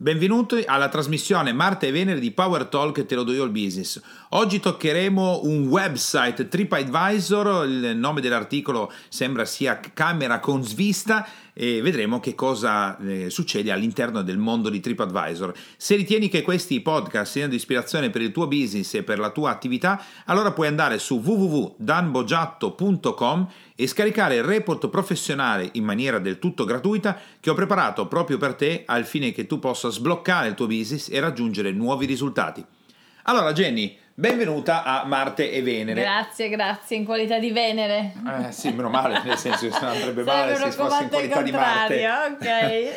Benvenuti alla trasmissione Marte e Venere di Power Talk Te lo do io il business. Oggi toccheremo un website TripAdvisor, il nome dell'articolo sembra sia camera con svista e vedremo che cosa eh, succede all'interno del mondo di TripAdvisor. Se ritieni che questi podcast siano di ispirazione per il tuo business e per la tua attività, allora puoi andare su www.danbogiatto.com e scaricare il report professionale in maniera del tutto gratuita che ho preparato proprio per te al fine che tu possa sbloccare il tuo business e raggiungere nuovi risultati. Allora Jenny, Benvenuta a Marte e Venere. Grazie, grazie, in qualità di Venere. Eh, sì, meno male, nel senso che se non andrebbe male se fosse in qualità di Marte.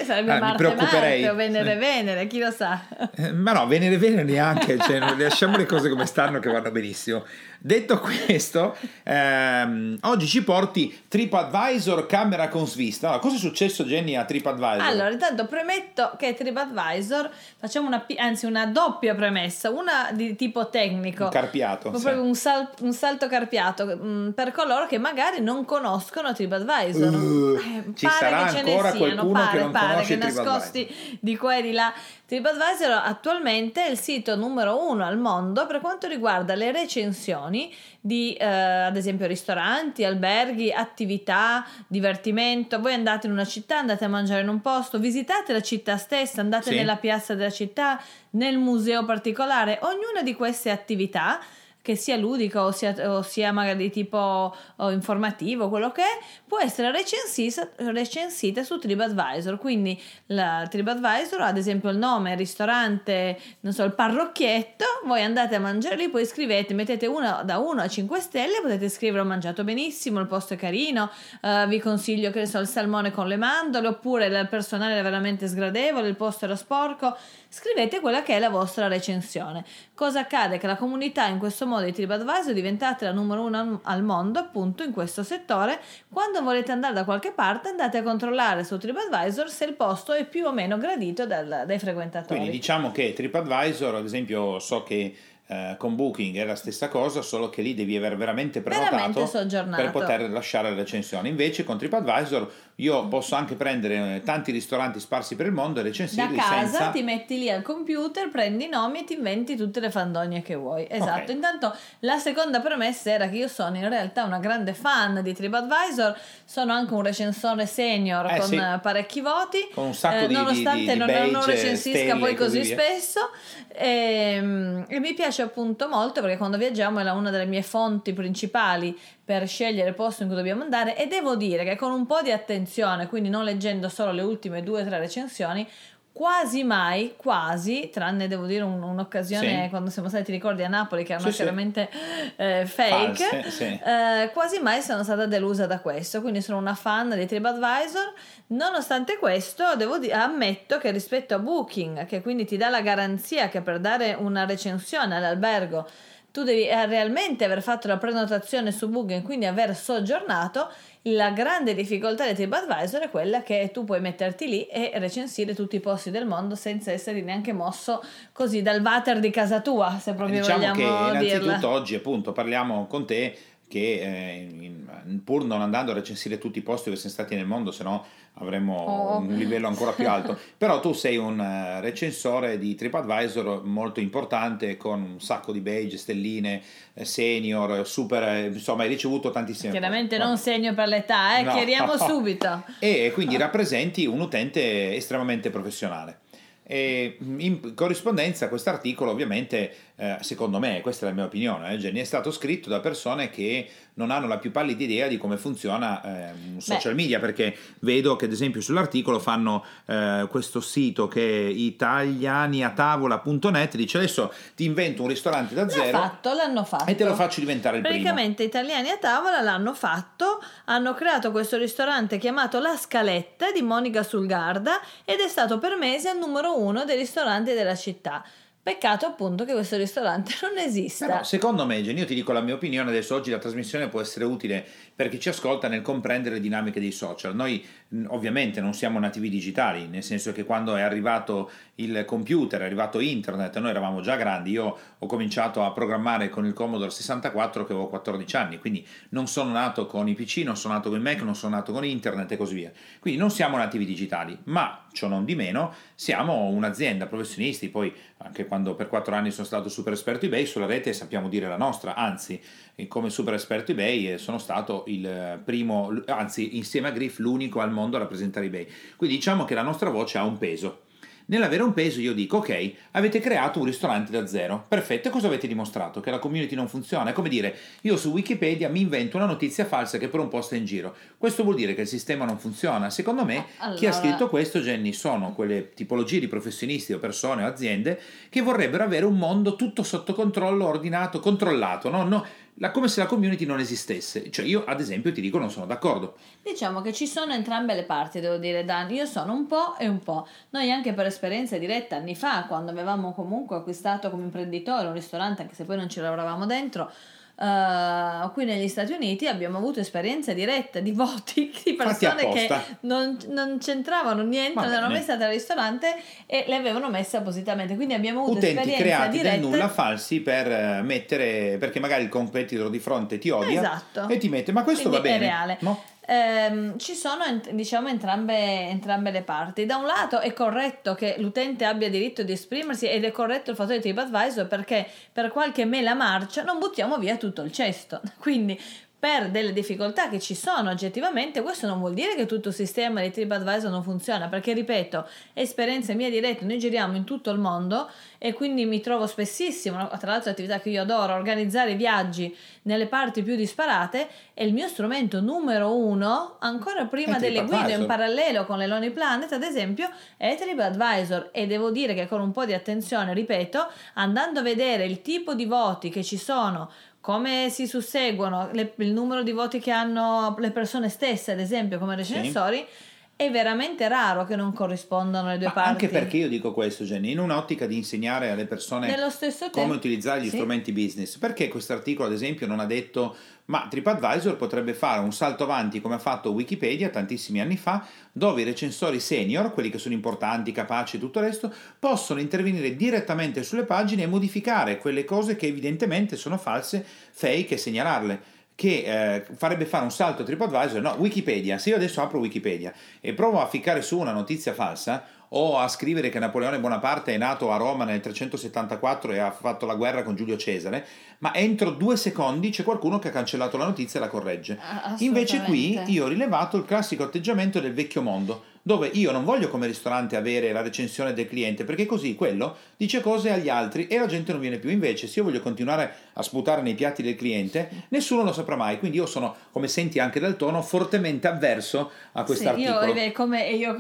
Sarebbe eh, Marte, mi Marte o Venere, Venere, chi lo sa. Eh, ma no, Venere, Venere neanche, cioè, lasciamo le cose come stanno che vanno benissimo. Detto questo, ehm, oggi ci porti TripAdvisor camera con svista. Allora, cosa è successo Jenny a TripAdvisor? Allora, intanto premetto che TripAdvisor facciamo una, anzi una doppia premessa, una di tipo tecnico. Un carpiato. Proprio sì. un, sal, un, salto carpiato mh, mm, per coloro che magari non conoscono TripAdvisor. Uh, eh, ci sarà che ancora ce ne siano, pare, che non pare, che nascosti di qua e di là. TripAdvisor attualmente è il sito numero uno al mondo per quanto riguarda le recensioni di eh, ad esempio ristoranti, alberghi, attività, divertimento. Voi andate in una città, andate a mangiare in un posto, visitate la città stessa, andate sì. nella piazza della città, nel museo particolare, ognuna di queste attività che sia ludico o sia, o sia magari tipo informativo, quello che è, può essere recensita, recensita su TripAdvisor. Quindi la TripAdvisor ad esempio il nome, ristorante, non so, il parrocchietto, voi andate a mangiare lì, poi scrivete, mettete una, da 1 a 5 stelle, potete scrivere ho mangiato benissimo, il posto è carino, uh, vi consiglio che ne so, il salmone con le mandorle, oppure il personale era veramente sgradevole, il posto era sporco scrivete quella che è la vostra recensione. Cosa accade? Che la comunità in questo modo di TripAdvisor diventate la numero uno al mondo appunto in questo settore. Quando volete andare da qualche parte andate a controllare su TripAdvisor se il posto è più o meno gradito dal, dai frequentatori. Quindi diciamo che TripAdvisor, ad esempio, so che eh, con Booking è la stessa cosa, solo che lì devi aver veramente prenotato veramente per poter lasciare la recensione. Invece con TripAdvisor io posso anche prendere eh, tanti ristoranti sparsi per il mondo e recensirli da casa, senza... ti metti lì al computer, prendi i nomi e ti inventi tutte le fandonie che vuoi. Esatto. Okay. Intanto la seconda premessa era che io sono in realtà una grande fan di TripAdvisor, sono anche un recensore senior eh, con sì. parecchi voti, con un sacco eh, di nonostante di, di, non, beige, non recensisca poi così, così spesso e, ehm, e mi piace appunto molto perché quando viaggiamo è una delle mie fonti principali per scegliere il posto in cui dobbiamo andare e devo dire che con un po' di attenzione, quindi non leggendo solo le ultime due o tre recensioni, quasi mai, quasi, tranne devo dire un, un'occasione sì. quando siamo stati, ti ricordi, a Napoli che erano sì, chiaramente sì. Eh, fake, False, eh, quasi mai sono stata delusa da questo, quindi sono una fan di TripAdvisor, nonostante questo devo dire, ammetto che rispetto a Booking, che quindi ti dà la garanzia che per dare una recensione all'albergo tu devi eh, realmente aver fatto la prenotazione su Booking, quindi aver soggiornato, la grande difficoltà di TripAdvisor è quella che tu puoi metterti lì e recensire tutti i posti del mondo senza essere neanche mosso così dal water di casa tua, se proprio diciamo vogliamo che innanzitutto dirla. oggi appunto parliamo con te che eh, in, pur non andando a recensire tutti i posti dove siamo stati nel mondo, se no avremmo oh. un livello ancora più alto. Però tu sei un uh, recensore di TripAdvisor molto importante con un sacco di badge, stelline, eh, senior, super, eh, insomma hai ricevuto tantissime Chiaramente cose. non segno per l'età, eh, no. chiariamo subito. E quindi rappresenti un utente estremamente professionale. E in corrispondenza questo articolo ovviamente, eh, secondo me, questa è la mia opinione, eh, Jenny, è stato scritto da persone che non hanno la più pallida idea di come funziona eh, un social Beh. media, perché vedo che ad esempio sull'articolo fanno eh, questo sito che è italianiatavola.net, dice adesso ti invento un ristorante da zero fatto, l'hanno fatto. e te lo faccio diventare il Praticamente primo. Italiani a tavola l'hanno fatto, hanno creato questo ristorante chiamato La Scaletta di Monica Sulgarda ed è stato per mesi al numero uno dei ristoranti della città. Peccato appunto che questo ristorante non esista. Però, secondo me, Jenny, io ti dico la mia opinione, adesso oggi la trasmissione può essere utile per chi ci ascolta nel comprendere le dinamiche dei social. Noi ovviamente non siamo nativi digitali, nel senso che quando è arrivato il computer, è arrivato internet, noi eravamo già grandi, io ho cominciato a programmare con il Commodore 64 che avevo 14 anni, quindi non sono nato con i PC, non sono nato con il Mac, non sono nato con internet e così via. Quindi non siamo nativi digitali, ma ciò non di meno siamo un'azienda, professionisti, poi anche quando per 4 anni sono stato super esperto eBay, sulla rete sappiamo dire la nostra, anzi come super esperto eBay sono stato il primo, anzi insieme a Griff l'unico al mondo a rappresentare eBay. Quindi diciamo che la nostra voce ha un peso. Nell'avere un peso io dico ok, avete creato un ristorante da zero, perfetto, e cosa avete dimostrato? Che la community non funziona? È come dire, io su Wikipedia mi invento una notizia falsa che per un post è in giro. Questo vuol dire che il sistema non funziona? Secondo me allora... chi ha scritto questo, Jenny, sono quelle tipologie di professionisti o persone o aziende che vorrebbero avere un mondo tutto sotto controllo, ordinato, controllato, no? no la, come se la community non esistesse. Cioè io ad esempio ti dico non sono d'accordo. Diciamo che ci sono entrambe le parti, devo dire Dan, io sono un po' e un po'. Noi anche per esperienza diretta anni fa, quando avevamo comunque acquistato come imprenditore un ristorante, anche se poi non ci lavoravamo dentro, Uh, qui negli Stati Uniti abbiamo avuto esperienza diretta di voti di persone che non, non, c'entravano niente, non erano mai state al ristorante e le avevano messe appositamente. Quindi abbiamo avuto Utenti esperienza creati diretta. del nulla falsi per eh, mettere perché magari il competitor di fronte ti odia esatto. e ti mette ma questo Quindi va bene. È reale. No? Ehm, ci sono diciamo entrambe, entrambe, le parti. Da un lato è corretto che l'utente abbia diritto di esprimersi ed è corretto il fatto di TripAdvisor perché per qualche mela marcia non buttiamo via tutto il cesto. Quindi per delle difficoltà che ci sono oggettivamente, questo non vuol dire che tutto il sistema di TripAdvisor non funziona, perché ripeto, esperienza mia diretta, noi giriamo in tutto il mondo e quindi mi trovo spessissimo, tra l'altro attività che io adoro, organizzare viaggi nelle parti più disparate e il mio strumento numero uno, ancora prima delle guide in parallelo con le Lonely Planet, ad esempio, è TripAdvisor e devo dire che con un po' di attenzione, ripeto, andando a vedere il tipo di voti che ci sono come si susseguono le, il numero di voti che hanno le persone stesse, ad esempio, come recensori. Sì. È veramente raro che non corrispondano le due Ma parti. Anche perché io dico questo, Jenny, in un'ottica di insegnare alle persone come utilizzare gli sì. strumenti business. Perché questo articolo, ad esempio, non ha detto ma TripAdvisor potrebbe fare un salto avanti come ha fatto Wikipedia tantissimi anni fa, dove i recensori senior, quelli che sono importanti, capaci e tutto il resto, possono intervenire direttamente sulle pagine e modificare quelle cose che evidentemente sono false, fake e segnalarle che eh, farebbe fare un salto a TripAdvisor, no, Wikipedia, se io adesso apro Wikipedia e provo a ficcare su una notizia falsa, o a scrivere che Napoleone Bonaparte è nato a Roma nel 374 e ha fatto la guerra con Giulio Cesare, ma entro due secondi c'è qualcuno che ha cancellato la notizia e la corregge. Invece qui io ho rilevato il classico atteggiamento del vecchio mondo dove io non voglio come ristorante avere la recensione del cliente perché così quello dice cose agli altri e la gente non viene più. Invece se io voglio continuare a sputare nei piatti del cliente nessuno lo saprà mai. Quindi io sono come senti anche dal tono fortemente avverso a quest'articolo. sì, io, come io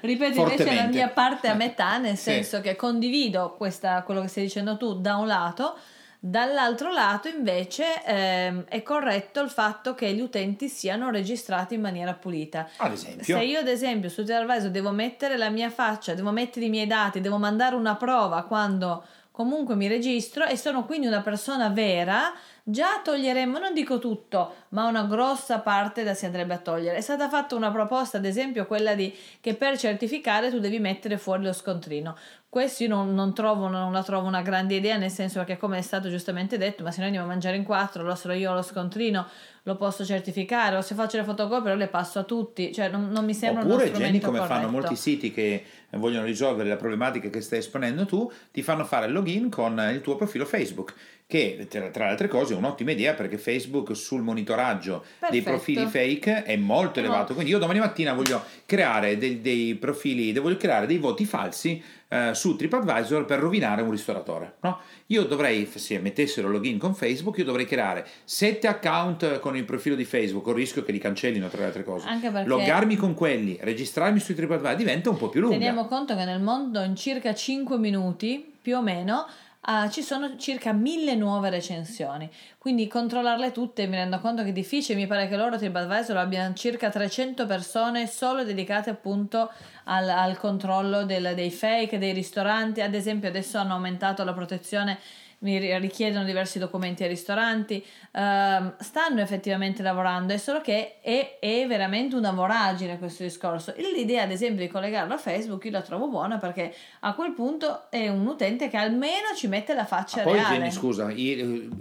ripeto invece la mia parte a metà nel senso sì. che condivido questa, quello che stai dicendo tu da un lato Dall'altro lato invece ehm, è corretto il fatto che gli utenti siano registrati in maniera pulita. Ad esempio. Se io ad esempio su TripAdvisor devo mettere la mia faccia, devo mettere i miei dati, devo mandare una prova quando comunque mi registro e sono quindi una persona vera, già toglieremmo, non dico tutto, ma una grossa parte da si andrebbe a togliere. È stata fatta una proposta, ad esempio, quella di che per certificare tu devi mettere fuori lo scontrino. Questo io non, non, trovo, non la trovo una grande idea, nel senso che come è stato giustamente detto, ma se noi andiamo a mangiare in quattro, allora se io ho lo scontrino lo posso certificare o se faccio le fotocopie le passo a tutti, cioè non, non mi sembra Oppure, uno Jenny, come corretto. fanno molti siti che vogliono risolvere la problematica che stai esponendo tu, ti fanno fare il login con il tuo profilo Facebook che tra, le altre cose è un'ottima idea perché Facebook sul monitoraggio Perfetto. dei profili fake è molto elevato. No. Quindi io domani mattina voglio creare dei, dei profili, voglio creare dei voti falsi eh, su TripAdvisor per rovinare un ristoratore. No? Io dovrei, se mettessero login con Facebook, io dovrei creare sette account con il profilo di Facebook, con il rischio che li cancellino tra le altre cose. Anche perché Loggarmi con quelli, registrarmi su TripAdvisor diventa un po' più lungo. Teniamo conto che nel mondo in circa 5 minuti più o meno uh, ci sono circa mille nuove recensioni. Quindi controllarle tutte mi rendo conto che è difficile, mi pare che loro TripAdvisor abbiano circa 300 persone solo dedicate appunto al, al controllo del, dei fake, dei ristoranti, ad esempio adesso hanno aumentato la protezione mi richiedono diversi documenti ai ristoranti, uh, stanno effettivamente lavorando, è solo che è, è, veramente una voragine questo discorso. L'idea ad esempio di collegarlo a Facebook io la trovo buona perché a quel punto è un utente che almeno ci mette la faccia ah, poi, reale. Jenny, scusa,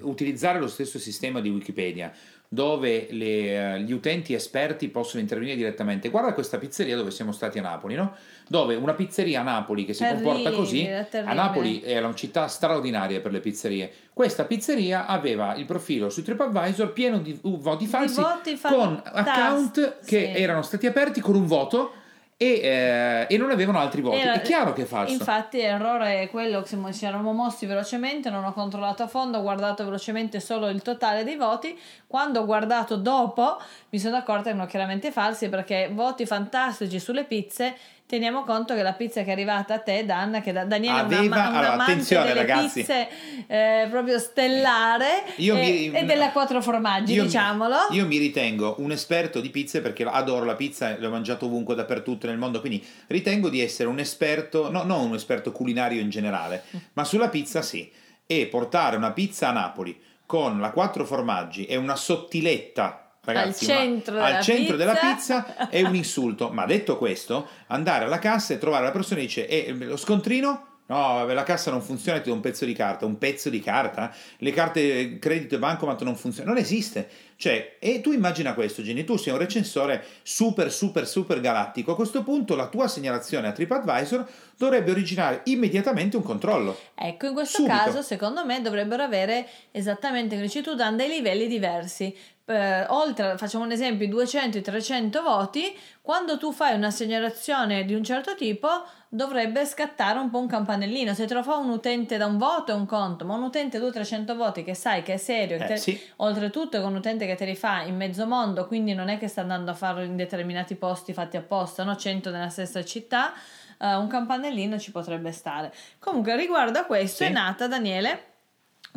utilizzare lo stesso sistema di Wikipedia dove le, uh, gli utenti esperti possono intervenire direttamente. Guarda questa pizzeria dove siamo stati a Napoli, no? Dove una pizzeria a Napoli che si terribile, comporta così, a Napoli è una città straordinaria per le pizzerie. Questa pizzeria aveva il profilo su TripAdvisor pieno di voti falsi voti con account che sì. erano stati aperti con un voto e, eh, e, non avevano altri voti. Era, è chiaro che è falso. Infatti, l'errore è quello che ci eravamo mossi velocemente, non ho controllato a fondo, ho guardato velocemente solo il totale dei voti. Quando ho guardato dopo, mi sono accorta che erano chiaramente falsi perché voti fantastici sulle pizze teniamo conto che la pizza che è arrivata a te, Danna, che da Daniele Aveva, è una, una allora, attenzione ragazzi. pizze eh, proprio stellare io e, mi, e della quattro formaggi, io diciamolo. Mi, io mi ritengo un esperto di pizze perché adoro la pizza, l'ho mangiato ovunque, dappertutto nel mondo, quindi ritengo di essere un esperto, no, non un esperto culinario in generale, ma sulla pizza sì. E portare una pizza a Napoli con la quattro formaggi e una sottiletta Ragazzi, al centro, della, al centro pizza. della pizza è un insulto. Ma detto questo, andare alla cassa e trovare la persona e dice: eh, lo scontrino? No, la cassa non funziona, ti do un pezzo di carta. Un pezzo di carta? Le carte credito e bancomat non funzionano. Non esiste. Cioè, e tu immagina questo, Jenny, tu sei un recensore super, super, super galattico. A questo punto la tua segnalazione a TripAdvisor dovrebbe originare immediatamente un controllo. Ecco, in questo Subito. caso, secondo me, dovrebbero avere esattamente come dici tu, dei livelli diversi eh, oltre, facciamo un esempio, i 200 e 300 voti, quando tu fai una segnalazione di un certo tipo dovrebbe scattare un po' un campanellino. Se te lo fa un utente da un voto è un conto, ma un utente 200-300 voti che sai che è serio, eh, te, sì. oltretutto è un utente che te li fa in mezzo mondo, quindi non è che sta andando a farlo in determinati posti fatti apposta, no? 100 nella stessa città. Uh, un campanellino ci potrebbe stare. Comunque, riguardo a questo, sì. è nata Daniele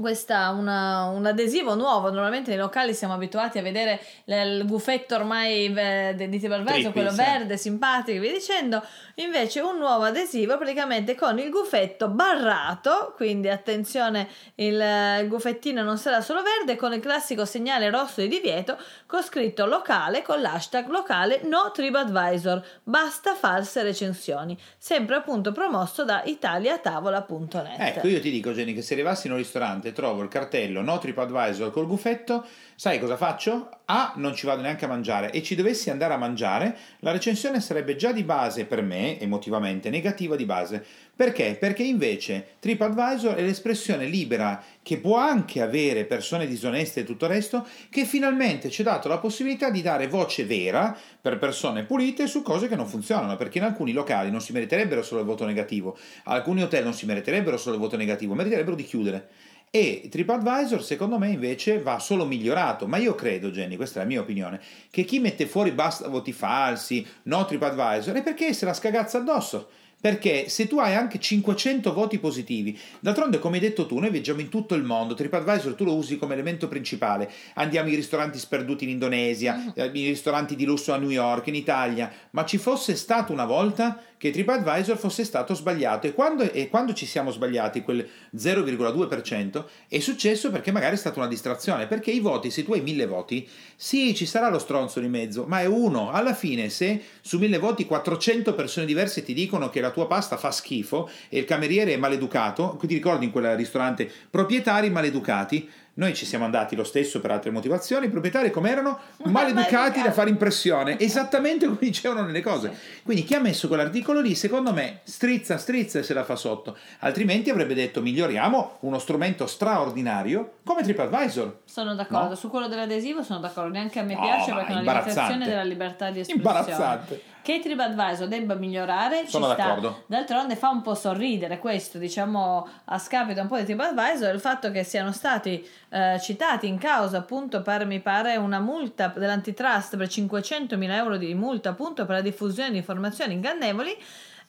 questa, una, un adesivo nuovo. Normalmente nei locali siamo abituati a vedere il buffetto ormai eh, di Tibalverso, quello verde, simpatico via dicendo. Invece un nuovo adesivo praticamente con il gufetto barrato, quindi attenzione, il, il guffettino non sarà solo verde, con il classico segnale rosso di divieto con scritto locale con l'hashtag locale no TripAdvisor, basta false recensioni. Sempre appunto promosso da italiatavola.net. Ecco, io ti dico Jenny che se arrivassi in un ristorante trovo il cartello no TripAdvisor col guffetto, sai cosa faccio? A, non ci vado neanche a mangiare e ci dovessi andare a mangiare, la recensione sarebbe già di base per me, emotivamente, negativa di base. Perché? Perché invece TripAdvisor è l'espressione libera che può anche avere persone disoneste e tutto il resto, che finalmente ci ha dato la possibilità di dare voce vera per persone pulite su cose che non funzionano, perché in alcuni locali non si meriterebbero solo il voto negativo, alcuni hotel non si meriterebbero solo il voto negativo, meriterebbero di chiudere. E TripAdvisor secondo me invece va solo migliorato, ma io credo Jenny, questa è la mia opinione, che chi mette fuori basta voti falsi, no TripAdvisor, è perché se la scagazza addosso. Perché se tu hai anche 500 voti positivi, d'altronde come hai detto tu, noi viaggiamo in tutto il mondo, TripAdvisor tu lo usi come elemento principale, andiamo ai ristoranti sperduti in Indonesia, mm. eh, in ristoranti di lusso a New York, in Italia, ma ci fosse stato una volta che TripAdvisor fosse stato sbagliato e quando, e quando ci siamo sbagliati, quel 0,2%, è successo perché magari è stata una distrazione, perché i voti, se tu hai 1000 voti, sì, ci sarà lo stronzo di mezzo, ma è uno. Alla fine, se su 1000 voti 400 persone diverse ti dicono che la tua pasta fa schifo e il cameriere è maleducato, ti ricordi in quel ristorante, proprietari maleducati, noi ci siamo andati lo stesso per altre motivazioni, i proprietari come erano? Maleducati da fare impressione, esattamente come dicevano nelle cose. Quindi chi ha messo quell'articolo lì, secondo me, strizza, strizza e se la fa sotto. Altrimenti avrebbe detto miglioriamo uno strumento straordinario come TripAdvisor. Sono d'accordo, no? su quello dell'adesivo sono d'accordo, neanche a me No, piace perché è una limitazione della libertà di espressione. Imbarazzante. Che TripAdvisor debba migliorare Sono ci sta. d'accordo. D'altronde fa un po' sorridere questo, diciamo, a scapito un po' di TripAdvisor, il fatto che siano stati eh, citati in causa appunto per, mi pare, una multa dell'antitrust per 500.000 euro di multa appunto per la diffusione di informazioni ingannevoli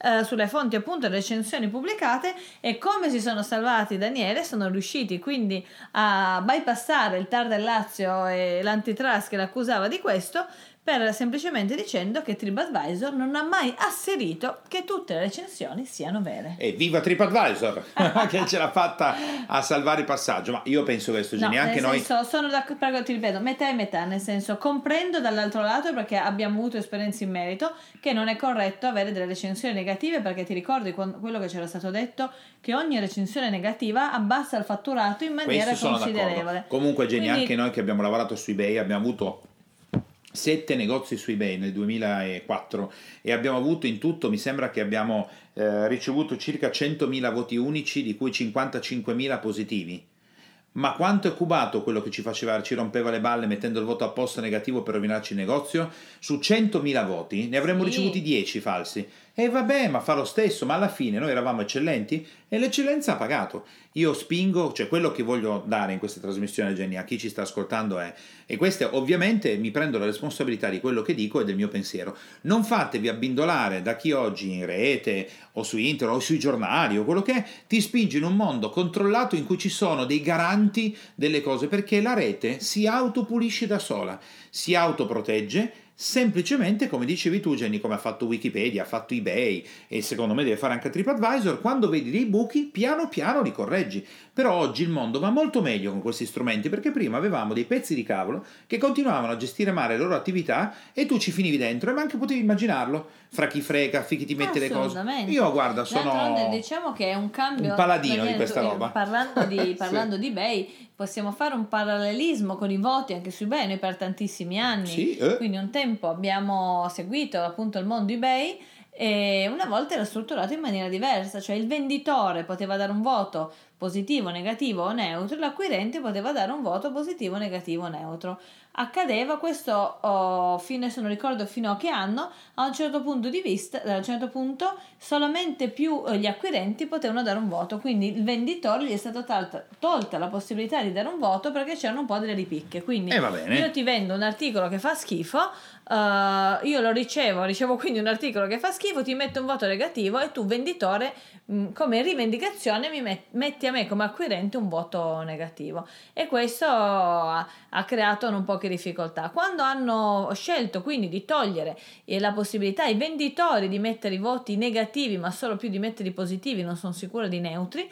eh, sulle fonti appunto recensioni pubblicate e come si sono salvati Daniele sono riusciti quindi a bypassare il TAR del Lazio e l'antitrust che l'accusava di questo per semplicemente dicendo che TripAdvisor non ha mai asserito che tutte le recensioni siano vere. E viva TripAdvisor che ce l'ha fatta a salvare il passaggio. Ma io penso questo, no, anche noi. Senso, sono d'accordo, ti ripeto, metà e metà, nel senso comprendo dall'altro lato perché abbiamo avuto esperienze in merito che non è corretto avere delle recensioni negative perché ti ricordi quello che c'era stato detto che ogni recensione negativa abbassa il fatturato in maniera considerevole. D'accordo. Comunque, Geni, Quindi... anche noi che abbiamo lavorato su eBay abbiamo avuto sette negozi su eBay nel 2004 e abbiamo avuto in tutto, mi sembra che abbiamo eh, ricevuto circa 100.000 voti unici, di cui 55.000 positivi. Ma quanto è cubato quello che ci faceva, ci rompeva le balle mettendo il voto a posto negativo per rovinarci il negozio? Su 100.000 voti ne avremmo sì. ricevuti 10 falsi. E vabbè, ma fa lo stesso, ma alla fine noi eravamo eccellenti e l'eccellenza ha pagato. Io spingo, cioè quello che voglio dare in questa trasmissione, Jenny, a chi ci sta ascoltando è, e queste ovviamente mi prendo la responsabilità di quello che dico e del mio pensiero. Non fatevi abbindolare da chi oggi in rete o su internet o sui giornali o quello che è, ti spinge in un mondo controllato in cui ci sono dei garanti delle cose, perché la rete si autopulisce da sola, si autoprotegge semplicemente come dicevi tu Jenny come ha fatto Wikipedia, ha fatto eBay e secondo me deve fare anche TripAdvisor quando vedi dei buchi piano piano li correggi però oggi il mondo va molto meglio con questi strumenti perché prima avevamo dei pezzi di cavolo che continuavano a gestire male le loro attività e tu ci finivi dentro e ma anche potevi immaginarlo. Fra chi frega, chi ti mette le cose. Io guarda sono diciamo che è un cambio un paladino di questa roba. Parlando di, parlando sì. di eBay possiamo fare un parallelismo con i voti anche su eBay noi per tantissimi anni. Sì, eh. quindi un tempo abbiamo seguito appunto il mondo eBay e una volta era strutturato in maniera diversa, cioè il venditore poteva dare un voto positivo, negativo o neutro, l'acquirente poteva dare un voto positivo, negativo o neutro accadeva questo oh, fine, se non ricordo fino a che anno, a un certo punto di vista, a un certo punto solamente più eh, gli acquirenti potevano dare un voto, quindi il venditore gli è stata tolta, tolta la possibilità di dare un voto perché c'erano un po' delle ripicche, quindi eh, io ti vendo un articolo che fa schifo, uh, io lo ricevo, ricevo quindi un articolo che fa schifo, ti metto un voto negativo e tu venditore mh, come rivendicazione mi met- metti a me come acquirente un voto negativo. E questo ha, ha creato po' poche difficoltà. Quando hanno scelto quindi di togliere eh, la possibilità ai venditori di mettere i voti negativi, ma solo più di mettere i positivi, non sono sicura di neutri,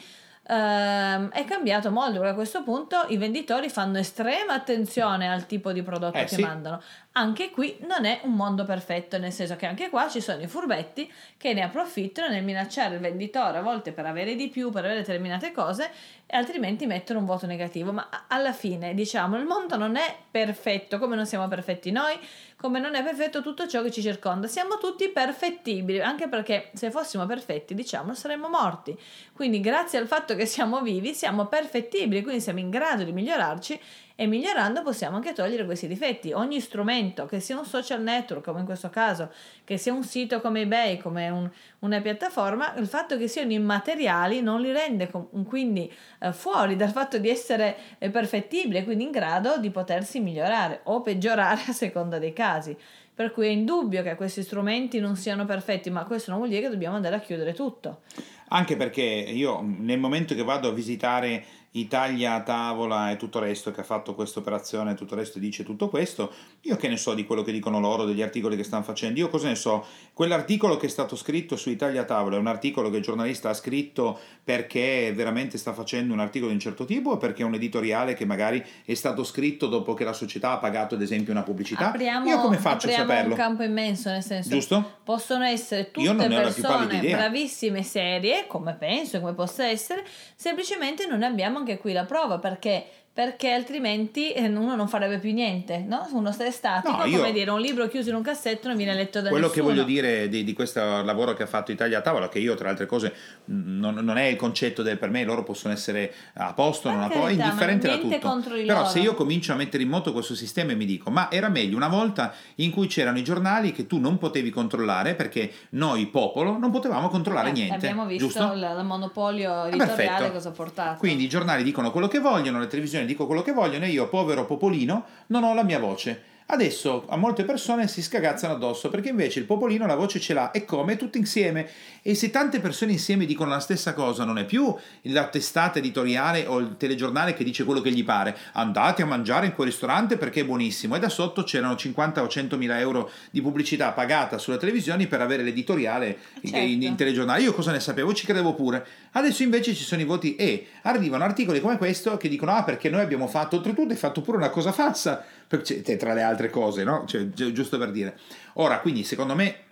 ehm, è cambiato molto perché a questo punto i venditori fanno estrema attenzione al tipo di prodotto eh, che sì. mandano. Anche qui non è un mondo perfetto, nel senso che anche qua ci sono i furbetti che ne approfittano nel minacciare il venditore a volte per avere di più, per avere determinate cose altrimenti mettono un voto negativo. Ma alla fine, diciamo, il mondo non è perfetto, come non siamo perfetti noi, come non è perfetto tutto ciò che ci circonda. Siamo tutti perfettibili, anche perché se fossimo perfetti, diciamo, saremmo morti. Quindi grazie al fatto che siamo vivi, siamo perfettibili, quindi siamo in grado di migliorarci e migliorando possiamo anche togliere questi difetti. Ogni strumento, che sia un social network come in questo caso, che sia un sito come eBay, come un, una piattaforma, il fatto che siano immateriali non li rende com- quindi eh, fuori dal fatto di essere eh, perfettibili e quindi in grado di potersi migliorare o peggiorare a seconda dei casi. Per cui è indubbio che questi strumenti non siano perfetti, ma questo non vuol dire che dobbiamo andare a chiudere tutto. Anche perché io nel momento che vado a visitare Italia a tavola e tutto il resto che ha fatto questa operazione, tutto il resto dice tutto questo, io che ne so di quello che dicono loro, degli articoli che stanno facendo, io cosa ne so? Quell'articolo che è stato scritto su Italia tavola è un articolo che il giornalista ha scritto perché veramente sta facendo un articolo di un certo tipo o perché è un editoriale che magari è stato scritto dopo che la società ha pagato ad esempio una pubblicità? Apriamo, io come faccio a saperlo? un campo immenso, nel senso Giusto? possono essere tutte persone bravissime, serie, come penso, come possa essere, semplicemente non abbiamo anche qui la prova perché perché altrimenti eh, uno non farebbe più niente, no? Uno sta statico, no, io... come dire, un libro chiuso in un cassetto non viene letto da Quello nessuno. che voglio dire di, di, questo lavoro che ha fatto Italia a tavola, che io tra le altre cose non, non, è il concetto del per me, loro possono essere a posto, non a posto, indifferente da tutto. Però loro. se io comincio a mettere in moto questo sistema e mi dico, ma era meglio una volta in cui c'erano i giornali che tu non potevi controllare perché noi popolo non potevamo controllare eh, niente. Abbiamo visto giusto? il, monopolio editoriale cosa ha portato. Quindi i giornali dicono quello che vogliono, le televisioni dicono quello che vogliono e io, povero popolino, non ho la mia voce. Adesso a molte persone si scagazzano addosso perché invece il popolino la voce ce l'ha e come tutti insieme. E se tante persone insieme dicono la stessa cosa, non è più la testata editoriale o il telegiornale che dice quello che gli pare. Andate a mangiare in quel ristorante perché è buonissimo. E da sotto c'erano 50 o 100 mila euro di pubblicità pagata sulle televisioni per avere l'editoriale certo. in, in telegiornale. Io cosa ne sapevo? Ci credevo pure. Adesso invece ci sono i voti e arrivano articoli come questo che dicono ah perché noi abbiamo fatto oltretutto hai fatto pure una cosa falsa tra le altre cose, no? Cioè, giusto per dire. Ora, quindi, secondo me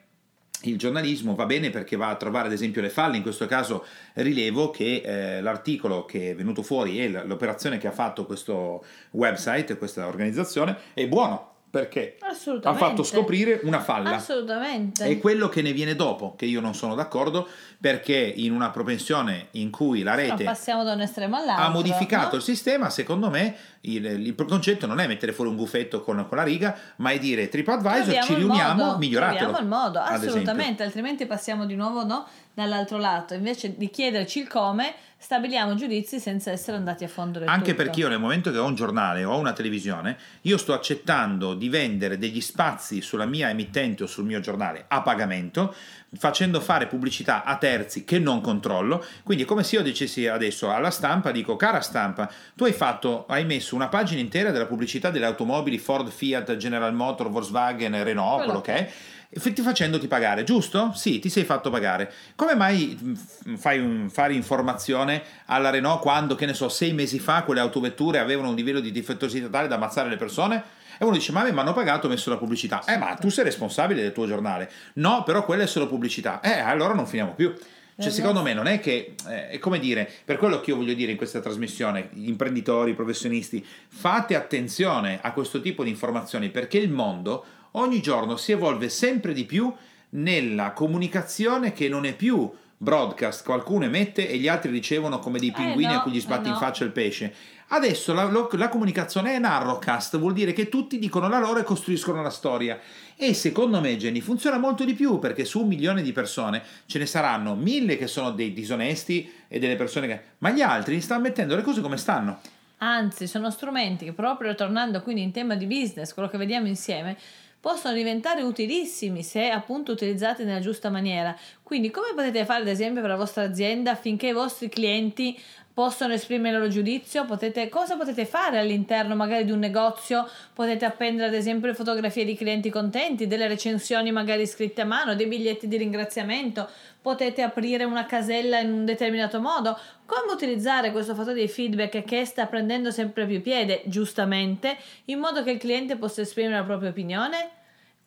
il giornalismo va bene perché va a trovare ad esempio le falle, in questo caso rilevo che eh, l'articolo che è venuto fuori e l'operazione che ha fatto questo website, questa organizzazione, è buono perché ha fatto scoprire una falla. Assolutamente. È quello che ne viene dopo, che io non sono d'accordo, perché in una propensione in cui la rete ha modificato no? il sistema, secondo me il, il, concetto non è mettere fuori un buffetto con, con la riga, ma è dire TripAdvisor, troviamo ci riuniamo, miglioratelo. Troviamo il modo, assolutamente, altrimenti passiamo di nuovo no, dall'altro lato. Invece di chiederci il come, stabiliamo giudizi senza essere andati a fondo del Anche tutto. perché io nel momento che ho un giornale o una televisione, io sto accettando di vendere degli spazi sulla mia emittente o sul mio giornale a pagamento, facendo fare pubblicità a terzi che non controllo. Quindi è come se io dicessi adesso alla stampa, dico cara stampa, tu hai fatto, hai messo una pagina intera della pubblicità delle automobili Ford, Fiat, General Motor, Volkswagen, Renault, quello che è facendoti pagare, giusto? Sì, ti sei fatto pagare. Come mai mm, fai un, fare informazione alla Renault quando, che ne so, sei mesi fa quelle autovetture avevano un livello di difettosità tale da ammazzare le persone? E uno dice, ma mi hanno pagato, ho messo la pubblicità. Eh, ma tu sei responsabile del tuo giornale. No, però quella è solo pubblicità. Eh, allora non finiamo più. Cioè, secondo me non è che, eh, è come dire, per quello che io voglio dire in questa trasmissione, gli imprenditori, i professionisti, fate attenzione a questo tipo di informazioni perché il mondo ogni giorno si evolve sempre di più nella comunicazione che non è più broadcast, qualcuno emette e gli altri ricevono come dei eh, pinguini eh no, a cui gli sbatti eh no. in faccia il pesce. Adesso la, la, comunicazione è narrowcast, vuol dire che tutti dicono la loro e costruiscono la storia. E secondo me, Jenny, funziona molto di più perché su un milione di persone ce ne saranno mille che sono dei disonesti e delle persone che... Ma gli altri stanno mettendo le cose come stanno. Anzi, sono strumenti che proprio tornando quindi in tema di business, quello che vediamo insieme, possono diventare utilissimi se appunto utilizzati nella giusta maniera. Quindi come potete fare ad esempio per la vostra azienda affinché i vostri clienti possono esprimere il loro giudizio, potete, cosa potete fare all'interno magari di un negozio, potete appendere ad esempio le fotografie di clienti contenti, delle recensioni magari scritte a mano, dei biglietti di ringraziamento, potete aprire una casella in un determinato modo, come utilizzare questo fattore di feedback che sta prendendo sempre più piede, giustamente, in modo che il cliente possa esprimere la propria opinione?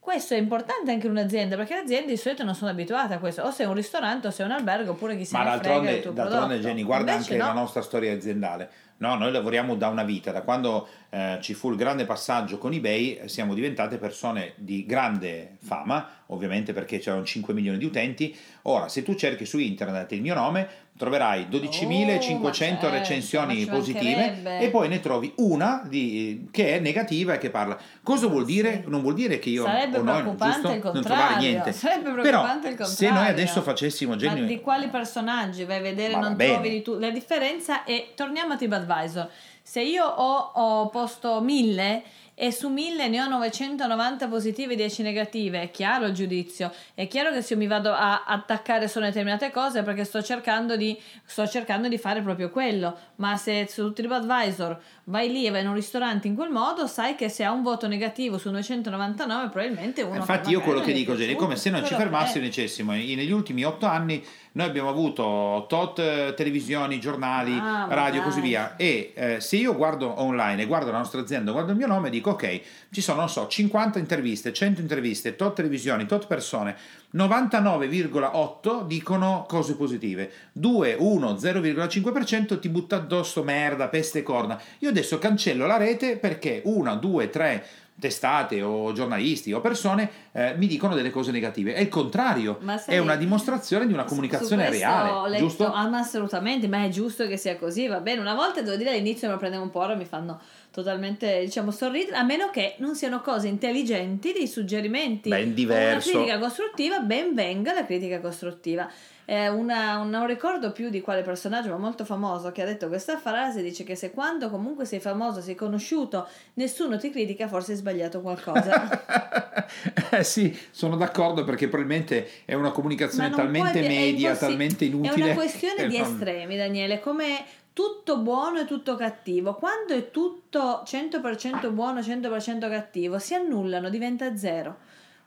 Questo è importante anche in un'azienda perché le aziende di solito non sono abituate a questo, o se è un ristorante o se è un albergo oppure chi se Ma ne frega del tuo d'altronde Jenny, guarda Invece anche no. la nostra storia aziendale. No, noi lavoriamo da una vita, da quando eh, ci fu il grande passaggio con eBay siamo diventate persone di grande fama, ovviamente perché c'erano 5 milioni di utenti. Ora, se tu cerchi su internet il mio nome, troverai 12.500 oh, certo, recensioni positive e poi ne trovi una di, che è negativa e che parla. Cosa vuol dire? Non vuol dire che io Sarebbe o noi, giusto, non trovare niente. Sarebbe preoccupante Però, se noi adesso facessimo genio... Ma di quali personaggi vai a vedere Ma non trovi di tu. La differenza è torniamo a TripAdvisor. Se io ho, ho posto 1000 e su 1000 ne ho 990 positive e 10 negative, è chiaro il giudizio, è chiaro che se io mi vado a attaccare su determinate cose perché sto cercando di, sto cercando di fare proprio quello, ma se su TripAdvisor vai lì e vai in un ristorante in quel modo, sai che se ha un voto negativo su 999 probabilmente uno... Infatti io quello che dico, Jenny, è come se non ci fermassimo e dicessimo, negli ultimi 8 anni noi abbiamo avuto tot eh, televisioni, giornali, ah, radio e così via. E eh, se io guardo online e guardo la nostra azienda, guardo il mio nome, dico ok, ci sono, non so, 50 interviste, 100 interviste, tot televisioni, tot persone, 99,8 dicono cose positive, 2, 1, 0,5% ti butta addosso merda, peste e corna. Io adesso cancello la rete perché 1, 2, 3 testate o giornalisti o persone eh, mi dicono delle cose negative. È il contrario, sai, è una dimostrazione di una comunicazione reale. Letto, giusto? Ah, ma assolutamente, ma è giusto che sia così, va bene. Una volta devo dire all'inizio me lo prendevo un po', ora mi fanno totalmente, diciamo, sorridere, a meno che non siano cose intelligenti, dei suggerimenti. Ben diverso. una critica costruttiva, ben venga la critica costruttiva. Eh, una, non ricordo più di quale personaggio, ma molto famoso, che ha detto questa frase, dice che se quando comunque sei famoso, sei conosciuto, nessuno ti critica, forse hai sbagliato qualcosa. eh sì, sono d'accordo perché probabilmente è una comunicazione talmente puoi, media, talmente inutile. È una questione di estremi, Daniele, come tutto buono e tutto cattivo. Quando è tutto 100% buono, 100% cattivo, si annullano, diventa zero.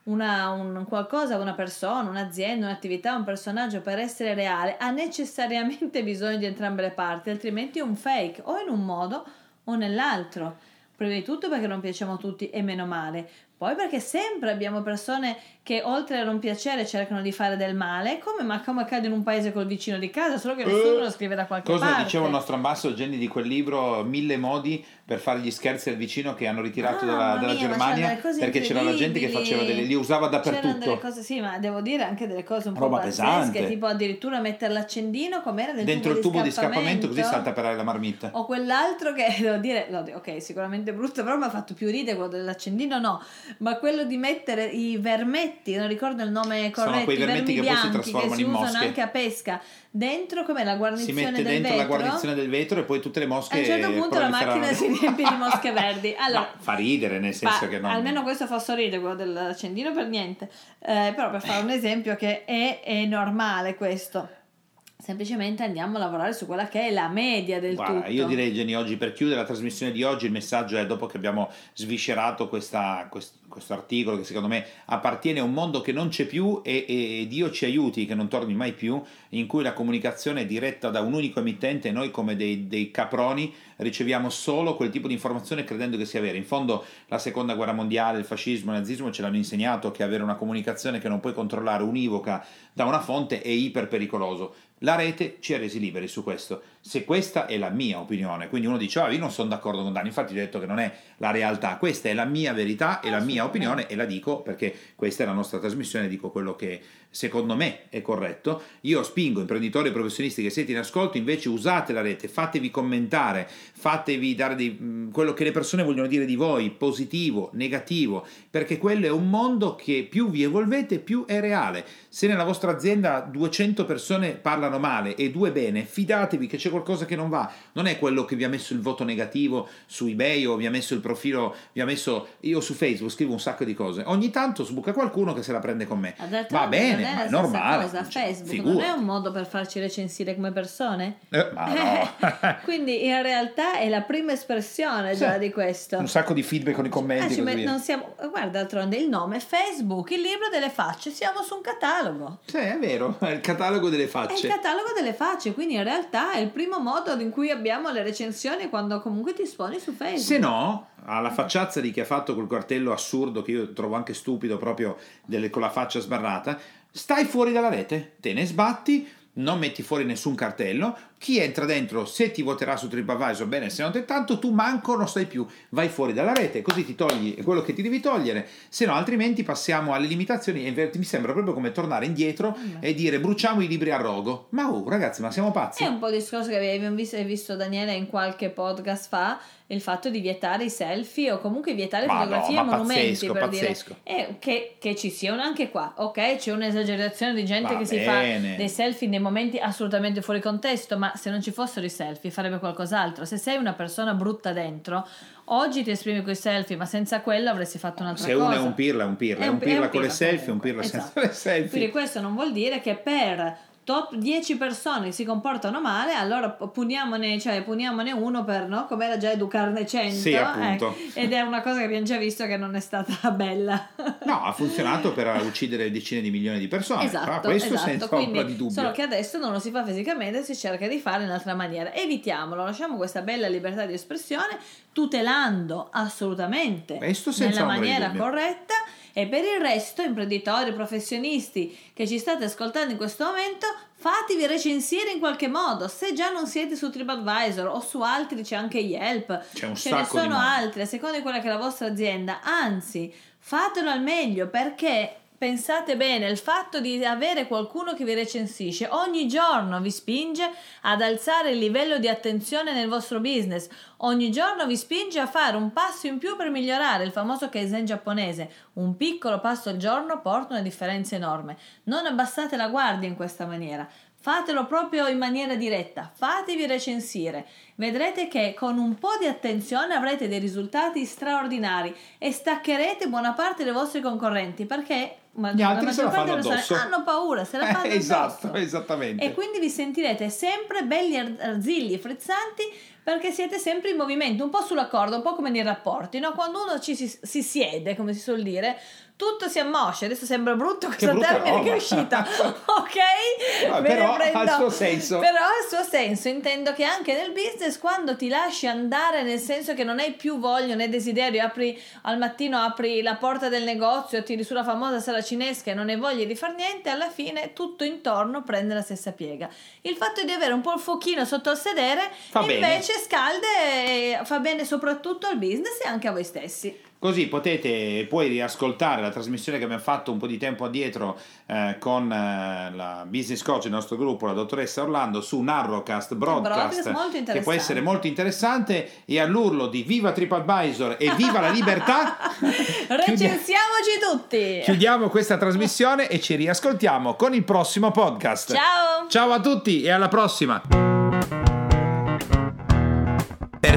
Una, un qualcosa, una persona, un'azienda, un'attività, un personaggio per essere reale ha necessariamente bisogno di entrambe le parti, altrimenti è un fake o in un modo o nell'altro. Prima di tutto perché non piacciamo tutti e meno male, poi perché sempre abbiamo persone che oltre a non piacere cercano di fare del male, come, ma come accade in un paese col vicino di casa, solo che nessuno lo scrive da qualche cosa parte. Cosa diceva il nostro ambassador Jenny di quel libro Mille modi per fare gli scherzi al vicino che hanno ritirato ah, dalla, dalla mia, Germania perché c'era la gente che faceva delle li usava dappertutto. delle cose, sì, ma devo dire anche delle cose un Roba po' pazzesche, tipo addirittura mettere l'accendino come era dentro tubo il tubo di scappamento, così salta per la marmitta. O quell'altro che devo dire, no, ok, sicuramente brutto, però mi ha fatto più ridere quello dell'accendino no, ma quello di mettere i vermetti, non ricordo il nome corretto, Sono quei vermetti che poi si trasformano in mosche. usano anche a pesca. Dentro come la guarnizione del vetro. Si mette dentro vetro, la guarnizione del vetro e poi tutte le mosche A un certo punto la macchina si riempie di mosche verdi. Allora, no, fa ridere nel senso fa, che non... Almeno questo fa sorridere, quello dell'accendino per niente. Eh, però per fare un esempio che è, è normale questo semplicemente andiamo a lavorare su quella che è la media del Guarda, tutto. Io direi Jenny oggi per chiudere la trasmissione di oggi il messaggio è dopo che abbiamo sviscerato questa, quest, questo articolo che secondo me appartiene a un mondo che non c'è più e, e, Dio ci aiuti che non torni mai più in cui la comunicazione è diretta da un unico emittente e noi come dei, dei caproni riceviamo solo quel tipo di informazione credendo che sia vera. In fondo la seconda guerra mondiale, il fascismo, il nazismo ce l'hanno insegnato che avere una comunicazione che non puoi controllare univoca da una fonte è iper pericoloso la rete ci ha resi liberi su questo. Se questa è la mia opinione, quindi uno dice, oh, io non sono d'accordo con Dani, infatti ho detto che non è la realtà, questa è la mia verità e la mia opinione e la dico perché questa è la nostra trasmissione, dico quello che secondo me è corretto. Io spingo imprenditori e professionisti che siete in ascolto, invece usate la rete, fatevi commentare, fatevi dare dei, mm, quello che le persone vogliono dire di voi, positivo, negativo, perché quello è un mondo che più vi evolvete più è reale. Se nella vostra azienda 200 persone parlano male e due bene, fidatevi che c'è qualcosa che non va. Non è quello che vi ha messo il voto negativo su eBay o vi ha messo il profilo, vi ha messo io su Facebook scrivo un sacco di cose. Ogni tanto sbuca qualcuno che se la prende con me. Va bene, è ma è normale. Cosa. Facebook figura. non è un modo per farci recensire come persone? Eh, no. Quindi in realtà è la prima espressione già di questo. Un sacco di feedback con i commenti. Ah, non siamo, guarda, d'altronde il nome è Facebook, il libro delle facce, siamo su un catalogo. Sì, è vero, è il catalogo delle facce. Catalogo delle facce, quindi in realtà è il primo modo in cui abbiamo le recensioni quando comunque ti esponi su Facebook. Se no, alla facciazza di chi ha fatto quel cartello assurdo che io trovo anche stupido proprio delle, con la faccia sbarrata, stai fuori dalla rete, te ne sbatti, non metti fuori nessun cartello, chi entra dentro, se ti voterà su TripAdvisor, bene, se non te tanto, tu manco non stai più, vai fuori dalla rete, così ti togli quello che ti devi togliere, se no altrimenti passiamo alle limitazioni e mi sembra proprio come tornare indietro mm. e dire bruciamo i libri a rogo. Ma oh, ragazzi, ma siamo pazzi. È un po' il discorso che abbiamo visto, visto Daniele in qualche podcast fa, il fatto di vietare i selfie o comunque vietare ma fotografie no, e monumenti pazzesco, per pazzesco. dire eh, che, che, ci siano anche qua, ok? C'è un'esagerazione di gente Va che bene. si fa dei selfie nei momenti assolutamente fuori contesto, ma se non ci fossero i selfie farebbe qualcos'altro. Se sei una persona brutta dentro, oggi ti esprimi con i selfie, ma senza quello avresti fatto un'altra se cosa. Se uno è un pirla, è un pirla, è un, è un pirla, con le selfie, un pirla esatto. senza le selfie. Quindi questo non vuol dire che per top 10 persone si comportano male, allora puniamone, cioè, puniamone uno per, no? Come era già educarne 100. Sì, appunto. Eh, ed è una cosa che abbiamo già visto che non è stata bella. no, ha funzionato per uccidere decine di milioni di persone. Esatto, questo esatto. senza Quindi, ombra di dubbio. Solo che adesso non lo si fa fisicamente, si cerca di fare in un'altra maniera. Evitiamolo, lasciamo questa bella libertà di espressione, tutelando assolutamente nella maniera corretta e per il resto, imprenditori, professionisti che ci state ascoltando in questo momento, fatevi recensire in qualche modo. Se già non siete su TripAdvisor o su altri c'è anche Yelp, c'è un ce ne sono altri a seconda di quella che è la vostra azienda. Anzi, fatelo al meglio perché pensate bene, il fatto di avere qualcuno che vi recensisce ogni giorno vi spinge ad alzare il livello di attenzione nel vostro business, ogni giorno vi spinge a fare un passo in più per migliorare, il famoso Kaizen giapponese, un piccolo passo al giorno porta una differenza enorme. Non abbassate la guardia in questa maniera. Fatelo proprio in maniera diretta, fatevi recensire. Vedrete che con un po' di attenzione avrete dei risultati straordinari e staccherete buona parte dei vostri concorrenti perché ma gli altri se la fanno addosso. hanno paura, se la fanno eh, esatto, esattamente. E quindi vi sentirete sempre belli arzilli frizzanti perché siete sempre in movimento, un po' sulla corda, un po' come nei rapporti, no? Quando uno ci si, si siede, come si suol dire, tutto si ammoscia. Adesso sembra brutto questo termine roba. che è uscita, ok? No, però prendo. ha il suo senso. Però ha il suo senso. Intendo che anche nel business, quando ti lasci andare, nel senso che non hai più voglia né desiderio, apri al mattino, apri la porta del negozio, tiri sulla famosa sala cinesca e non hai voglia di fare niente, alla fine tutto intorno prende la stessa piega. Il fatto di avere un po' il fuochino sotto il sedere fa invece bene. scalda e fa bene soprattutto al business e anche a voi stessi. Così potete poi riascoltare la trasmissione che abbiamo fatto un po' di tempo addietro eh, con eh, la business coach del nostro gruppo, la dottoressa Orlando, su Narrowcast Broadcast, che può essere molto interessante. E all'urlo di Viva TripAdvisor e Viva la libertà, recensiamoci tutti. Chiudiamo questa trasmissione e ci riascoltiamo con il prossimo podcast. Ciao! Ciao a tutti e alla prossima!